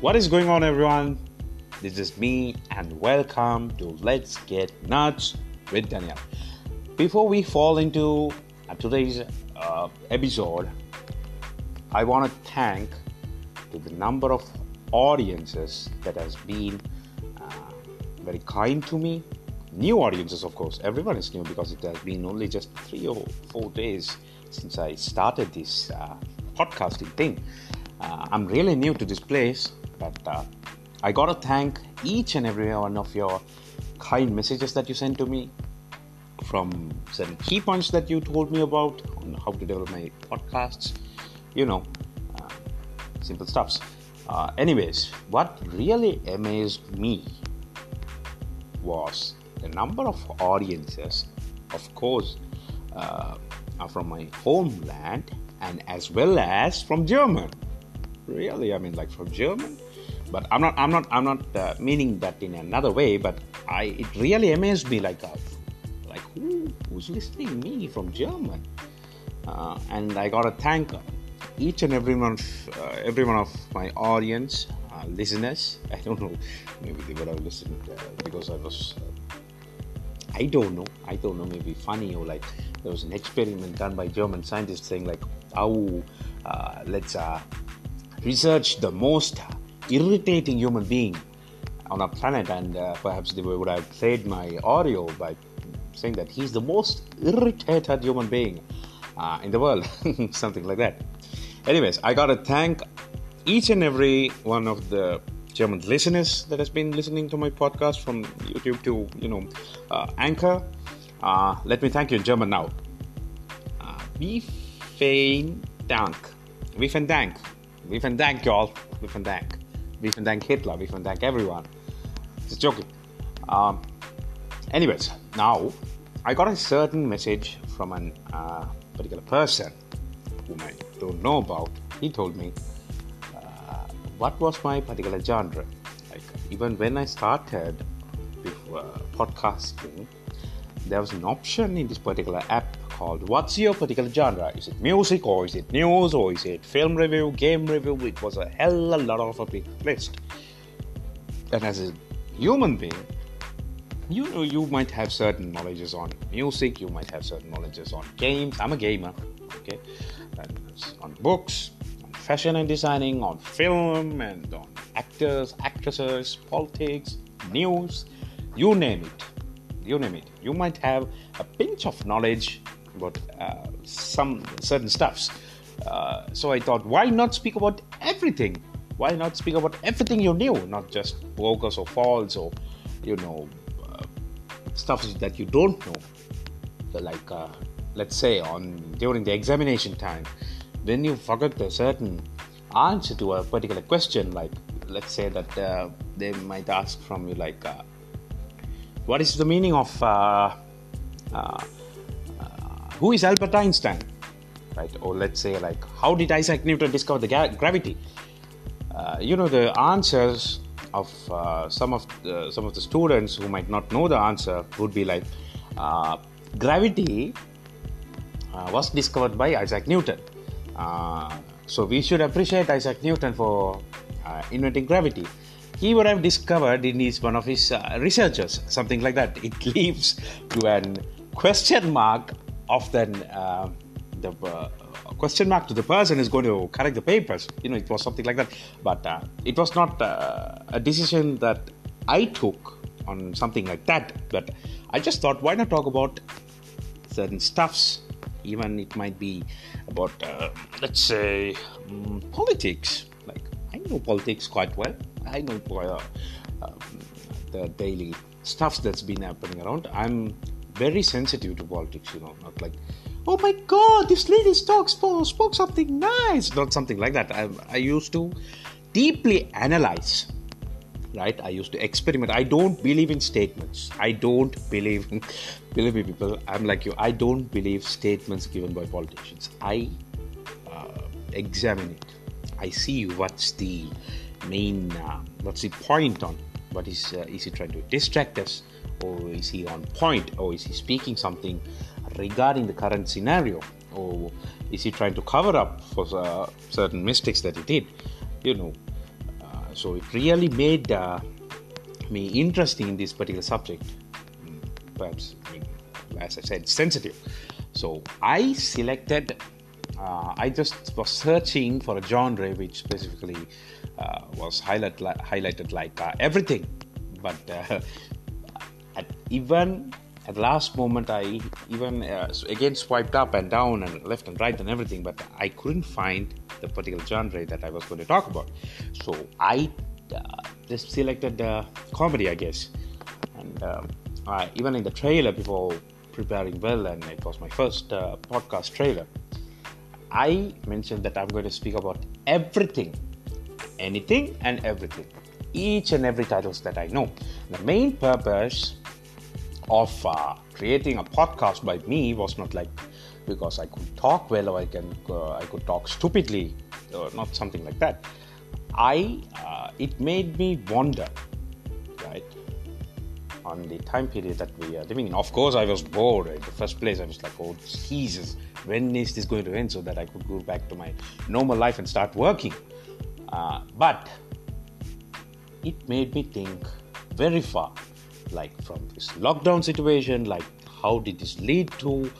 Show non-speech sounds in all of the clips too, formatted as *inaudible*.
What is going on, everyone? This is me, and welcome to Let's Get Nuts with Daniel. Before we fall into uh, today's uh, episode, I want to thank to the number of audiences that has been uh, very kind to me. New audiences, of course. Everyone is new because it has been only just three or four days since I started this uh, podcasting thing. Uh, I'm really new to this place, but uh, I gotta thank each and every one of your kind messages that you sent to me from certain key points that you told me about on how to develop my podcasts. You know, uh, simple stuffs. Uh, anyways, what really amazed me was the number of audiences, of course, uh, from my homeland and as well as from German. Really, I mean, like from German. But I'm not, I'm not, I'm not uh, meaning that in another way. But I, it really amazed me, like, uh, like who, who's listening me from German? Uh, and I gotta thank each and every one, of, uh, every one of my audience, uh, listeners. *laughs* I don't know, maybe they would have listened uh, because I was I don't know. I don't know. Maybe funny or like there was an experiment done by German scientists saying like, "Oh, uh, let's uh, research the most irritating human being on our planet," and uh, perhaps they would have played my audio by saying that he's the most irritated human being uh, in the world, *laughs* something like that. Anyways, I gotta thank each and every one of the German listeners that has been listening to my podcast from YouTube to you know uh, Anchor. Uh, let me thank you in German now. Uh, wie vielen Dank. Wie vielen Dank. Wie vielen Dank, y'all. Wie vielen Dank. Wie vielen Dank, Hitler. we vielen Dank, everyone. Just joking. Um, anyways, now I got a certain message from a uh, particular person whom I don't know about. He told me what was my particular genre. Like even when I started before, uh, podcasting, there was an option in this particular app called "What's your particular genre? Is it music or is it news or is it film review, game review?" It was a hell a lot of a big list. And as a human being, you know you might have certain knowledges on music, you might have certain knowledges on games. I'm a gamer, okay, on books, on fashion and designing, on film and on actors, actresses, politics, news, you name it. You name it. You might have a pinch of knowledge about uh, some certain stuffs. Uh, so I thought, why not speak about everything? Why not speak about everything you knew, not just brokers or falls or you know uh, stuff that you don't know. So like, uh, let's say on during the examination time, when you forget a certain answer to a particular question, like let's say that uh, they might ask from you, like, uh, what is the meaning of uh, uh, uh who is Albert Einstein, right? Or let's say, like, how did Isaac Newton discover the ga- gravity? Uh, you know, the answers of some of the, some of the students who might not know the answer would be like, gravity was discovered by Isaac Newton uh, so we should appreciate Isaac Newton for uh, inventing gravity. He would have discovered in his one of his uh, researchers something like that. It *laughs* leaves to an question mark of then uh, the uh, question mark to the person is going to correct the papers. You know, it was something like that. But uh, it was not a decision that I took on something like that. But I just thought, why not talk about certain stuffs even it might be about uh, let's say um, politics like i know politics quite well i know uh, um, the daily stuff that's been happening around. I'm very sensitive to politics you know not like oh my god this lady spoke, spoke something nice. Not something like that. I, I used to deeply analyze right? I used to experiment. I don't believe in statements. I don't believe *laughs* believe me people i'm like you. I don't believe statements given by politicians. I uh, examine it. I see what's the main uh, what's the point on what is uh, is he trying to distract us or is he on point or is he speaking something regarding the current scenario or is he trying to cover up for uh, certain mistakes that he did you know so it really made uh, me interesting in this particular subject. Perhaps, as I said, sensitive. So I selected. Uh, I just was searching for a genre which specifically uh, was highlight, highlighted like uh, everything, but uh, *laughs* at even at the last moment I even uh, again swiped up and down and left and right and everything, but I couldn't find the particular genre that I was going to talk about. So I uh, just selected uh, comedy, I guess, and um, even in the trailer before preparing well, and it was my first uh, podcast trailer. I mentioned that I'm going to speak about everything, anything and everything, each and every titles that I know. The main purpose of uh, creating a podcast by me was not like because I could talk well or I can uh, I could talk stupidly or not something like that. I uh, it made me wonder, right, on the time period that we are living in. Of course, I was bored in the first place. I was like, oh Jesus, when is this going to end so that I could go back to my normal life and start working? Uh, but it made me think very far like from this lockdown situation like how did this lead to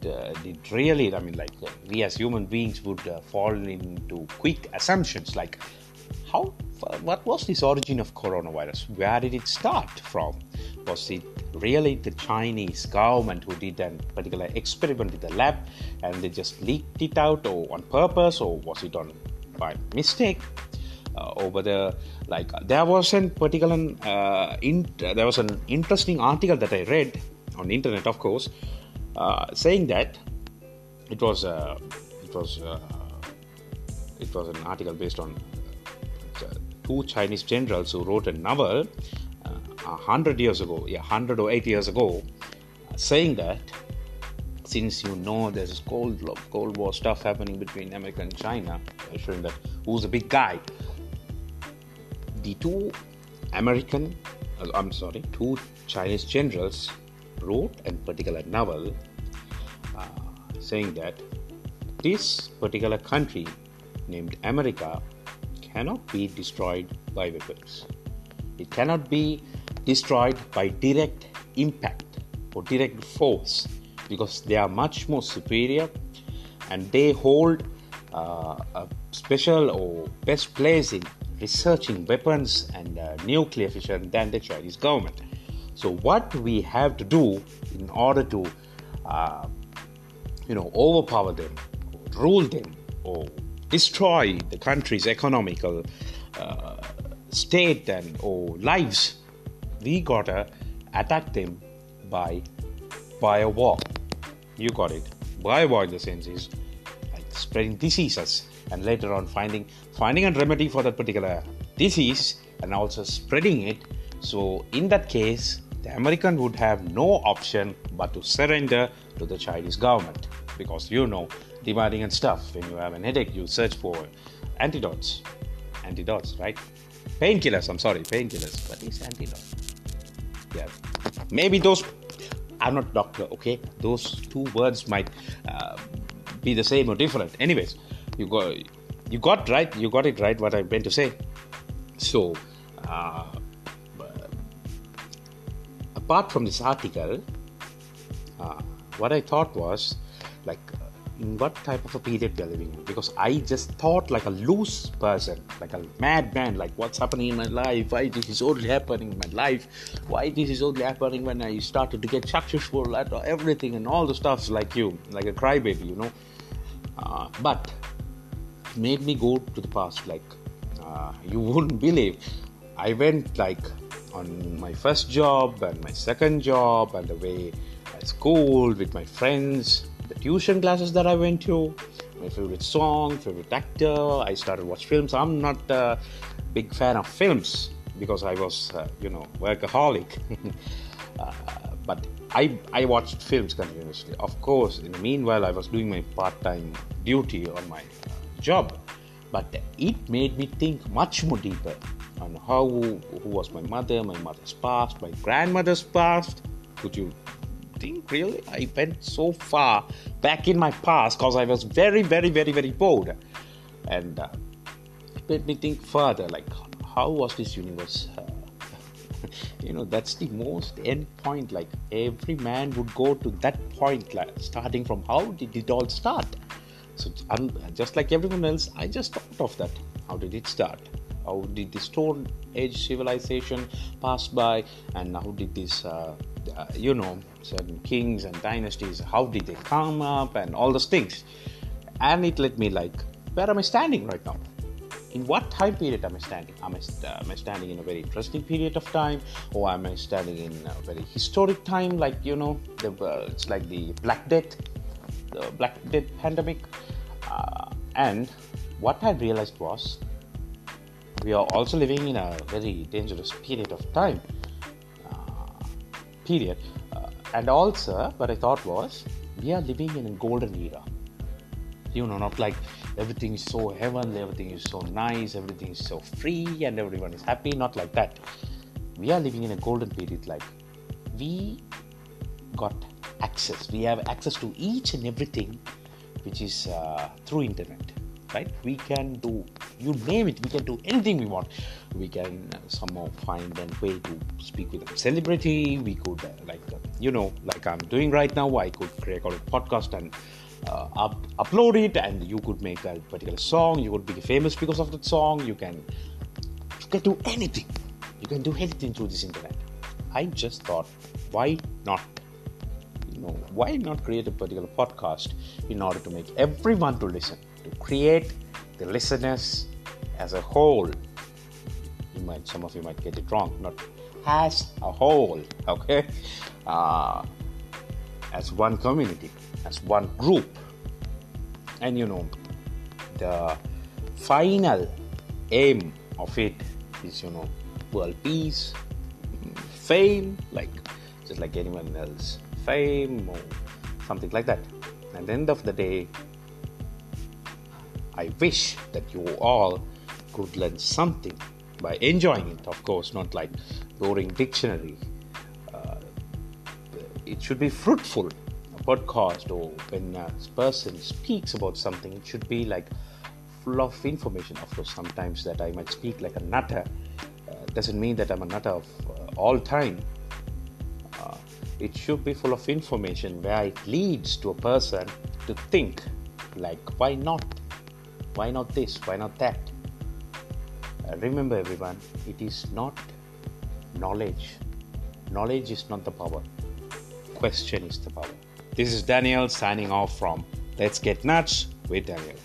the, did really i mean like we as human beings would uh, fall into quick assumptions like how what was this origin of coronavirus? Where did it start from? Was it really the chinese government who did a particular experiment in the lab and they just leaked it out or on purpose or was it on by mistake. Uh, over the like there was a particular uh, in, there was an interesting article that I read on the internet, of course, uh, saying that it was uh, it was uh, it was an article based on uh, two Chinese generals who wrote a novel a hundred years ago, yeah, hundred or eight years ago, saying that since you know there's cold cold war stuff happening between America and China, showing that who's a big guy the two American, uh, I'm sorry, two Chinese generals wrote a particular novel uh, saying that this particular country named America cannot be destroyed by weapons. It cannot be destroyed by direct impact or direct force because they are much more superior and they hold uh, a special or best place in researching weapons and uh, nuclear fission than the Chinese government. So, what we have to do in order to, uh, you know, overpower them, rule them, or destroy the country's economical uh, state and or lives, we gotta attack them by a war. You got it. By war in the sense is like spreading diseases and later on finding finding a remedy for that particular disease and also spreading it. So in that case the american would have no option but to surrender to the chinese government. Because you know demanding and stuff when you have an headache you search for antidotes. Antidotes right? Painkillers i'm sorry painkillers but it's antidote. Yeah. Maybe those i'm not doctor okay? Those two words might uh, be the same or different. Anyways you got you got right you got it right what i meant to say. So uh, apart from this article uh, what i thought was like in what type of a period we are living in? Because i just thought like a loose person like a madman like what's happening in my life why this is only happening in my life why this is only happening when i started to get successful at everything and all the stuff like you like a crybaby you know? Uh, but made me go to the past like uh, you wouldn't believe. I went like on my first job and my second job and the way at school with my friends. The tuition classes that i went to my favorite song favorite actor. I started watch films. I'm not a big fan of films because i was uh, you know workaholic. *laughs* Uh, but I, I watched films continuously. Of course, in the meanwhile, I was doing my part time duty on my job. But it made me think much more deeper on how who was my mother, my mother's past, my grandmother's past. Could you think really? I went so far back in my past because I was very, very, very, very bored, and uh, it made me think further. Like, how was this universe uh, *laughs* you know that's the most end point like every man would go to that point like starting from how did it all start so just like everyone else i just thought of that. How did it start? How did the stone age civilization pass by? And how did this uh, uh, you know certain kings and dynasties how did they come up and all those things? And it led me like where am i standing right now? In what time period am I standing? Am I, uh, am I standing in a very interesting period of time, or am I standing in a very historic time, like you know, the, uh, it's like the Black Death, the Black Death pandemic? Uh, and what I realized was we are also living in a very dangerous period of time. Uh, period, uh, and also what I thought was we are living in a golden era. You know not like everything is so heavenly everything is so nice everything is so free and everyone is happy. Not like that. We are living in a golden period like we got access. We have access to each and everything which is uh, through internet right? We can do you name it we can do anything we want. We can somehow find a way to speak with a celebrity. We could uh, like uh, you know like i'm doing right now i could create a podcast and uh, up, upload it and you could make a particular song. You could be famous because of that song. You can you can do anything. You can do anything through this internet. I just thought why not why not create a particular podcast in order to make everyone to listen to create the listeners as a whole? You might some of you might get it wrong not as a whole okay? Uh, as one community as one group. And you know the final aim of it is you know world peace fame like just like anyone else fame or something like that at the end of the day i wish that you all could learn something by enjoying it of course not like boring dictionary uh, it should be fruitful A podcast or when a person speaks about something, it should be like full of information. Of course, sometimes that I might speak like a nutter uh, doesn't mean that I'm a nutter of uh, all time. It should be full of information where it leads to a person to think like, why not? Why not this? Why not that? Uh, remember, everyone, it is not knowledge. Knowledge is not the power. Question is the power. This is Daniel signing off from Let's Get Nuts with Daniel.